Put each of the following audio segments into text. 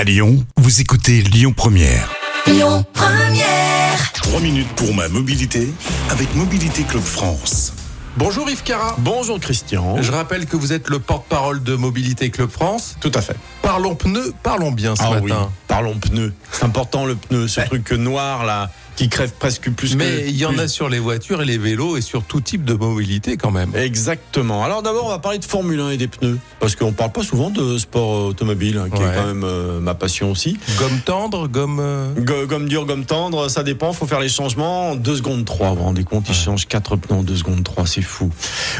À Lyon, vous écoutez Lyon Première. Lyon Première. 3 minutes pour ma mobilité avec Mobilité Club France. Bonjour Yves Cara. Bonjour Christian. Je rappelle que vous êtes le porte-parole de Mobilité Club France. Tout à fait. Parlons pneus, parlons bien ce ah oui, matin. parlons pneus. C'est important le pneu, ce Ouais. truc noir là qui crève presque plus que Mais il y en plus- a sur les voitures et les vélos et sur tout type de mobilité quand même. Exactement. Alors d'abord, on va parler de Formule 1 et des pneus parce qu'on parle pas souvent de sport euh, automobile, hein, qui Ouais. est quand même euh, ma passion aussi. Gomme tendre, gomme. euh, Go- Gomme dur, gomme tendre, ça dépend. Faut faire les changements en 2 secondes 3. Vous vous rendez compte, ils changent 4 pneus en 2 secondes 3, c'est fou.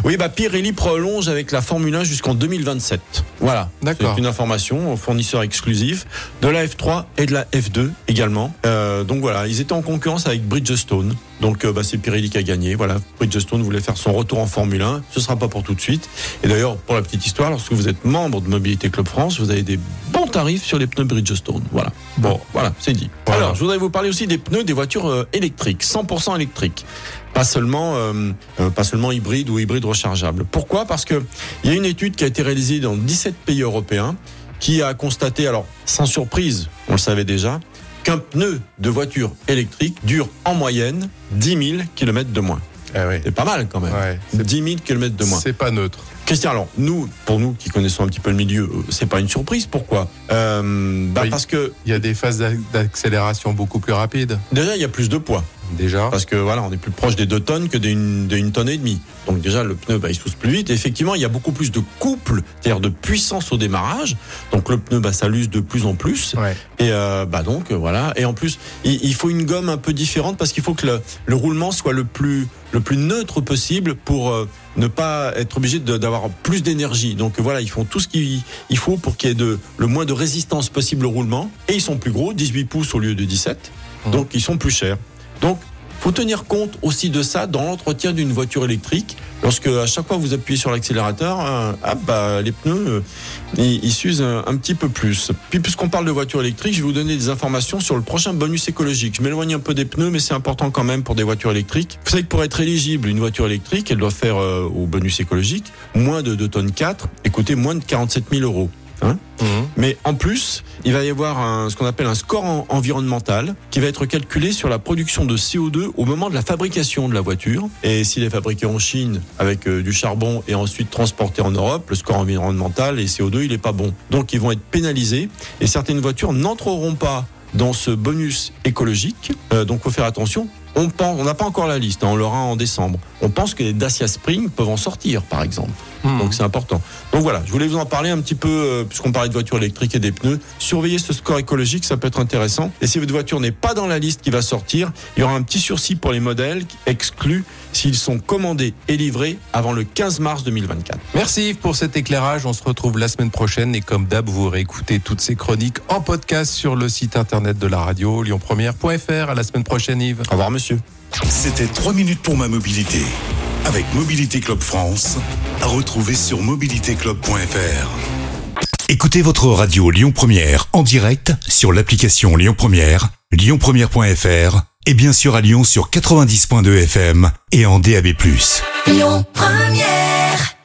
Oui, bah Pirelli prolonge avec la Formule 1 jusqu'en 2027. Voilà. D'accord. C'est une information, fournisseur exclusif de la F3 et de la F2 également. Euh, donc voilà, ils étaient en concurrence avec Bridgestone. Donc euh, bah, c'est Pirelli qui a gagné. Voilà, Bridgestone voulait faire son retour en Formule 1. Ce sera pas pour tout de suite. Et d'ailleurs, pour la petite histoire, lorsque vous êtes membre de Mobilité Club France, vous avez des bons tarifs sur les pneus Bridgestone. Voilà. Bon, voilà, c'est dit. Voilà. Alors, je voudrais vous parler aussi des pneus des voitures euh, électriques, 100% électriques. Pas seulement, euh, euh, pas seulement hybride ou hybride rechargeable. Pourquoi? Parce que il y a une étude qui a été réalisée dans 17 pays européens qui a constaté, alors sans surprise, on le savait déjà, qu'un pneu de voiture électrique dure en moyenne 10 000 km de moins. Ah ouais. C'est pas mal quand même. Ouais, 10 000 km de moins. C'est pas neutre. Christian, alors nous, pour nous qui connaissons un petit peu le milieu, euh, c'est pas une surprise. Pourquoi? Euh, bah, Oui. Parce que Il y a des phases d'a- d'accélération beaucoup plus rapides. déjà il y a plus de poids. Déjà. Parce que voilà, on est plus proche des 2 tonnes que d'une tonne et demie. Donc déjà le pneu, bah, il se pousse plus vite. Et effectivement, il y a beaucoup plus de couple, c'est-à-dire de puissance au démarrage. Donc le pneu, bah, ça l'use de plus en plus. Ouais. Et euh, bah donc voilà. Et en plus, il, il faut une gomme un peu différente parce qu'il faut que le, le roulement soit le plus le plus neutre possible pour euh, ne pas être obligé d'avoir plus d'énergie. Donc voilà, ils font tout ce qu'il il faut pour qu'il y ait de, le moins de résistance possible au roulement. Et ils sont plus gros, 18 pouces au lieu de 17. Mhm. Donc ils sont plus chers. Donc faut tenir compte aussi de ça dans l'entretien d'une voiture électrique. Lorsque à chaque fois vous appuyez sur l'accélérateur, euh, ah bah les pneus euh, ils, ils s'usent un, petit peu plus. Puis puisqu'on parle de voiture électrique, je vais vous donner des informations sur le prochain bonus écologique. Je m'éloigne un peu des pneus, mais c'est important quand même pour des voitures électriques. Vous savez que pour être éligible, une voiture électrique, elle doit faire euh, au bonus écologique moins de 2 tonnes 4 et coûter moins de 47 000 euros. Hein Mhm. mais en plus, il va y avoir un, ce qu'on appelle un score en- environnemental qui va être calculé sur la production de CO2 au moment de la fabrication de la voiture. Et s'il est fabriqué en Chine avec euh, du charbon et ensuite transporté en Europe, le score environnemental et CO2, il est pas bon. Donc ils vont être pénalisés et certaines voitures n'entreront pas dans ce bonus écologique. Euh, donc faut faire attention. On pense, on n'a pas encore la liste, hein, on l'aura en décembre. On pense que les Dacia Spring peuvent en sortir, par exemple. Mhm. Donc c'est important. Donc voilà, je voulais vous en parler un petit peu, euh, puisqu'on parlait de voitures électriques et des pneus. Surveillez ce score écologique, ça peut être intéressant. Et si votre voiture n'est pas dans la liste qui va sortir, il y aura un petit sursis pour les modèles exclus s'ils sont commandés et livrés avant le 15 mars 2024. Merci Yves pour cet éclairage. On se retrouve la semaine prochaine et comme d'hab, vous réécoutez toutes ces chroniques en podcast sur le site internet de la radio lyonpremière.fr. À la semaine prochaine Yves. Au revoir monsieur. C'était 3 minutes pour ma mobilité avec Mobilité Club France. À retrouver sur mobilitéclub.fr. Écoutez votre radio Lyon Première en direct sur l'application Lyon Première, lyonpremière.fr et bien sûr à Lyon sur 90.2 FM et en DAB+. Lyon Première.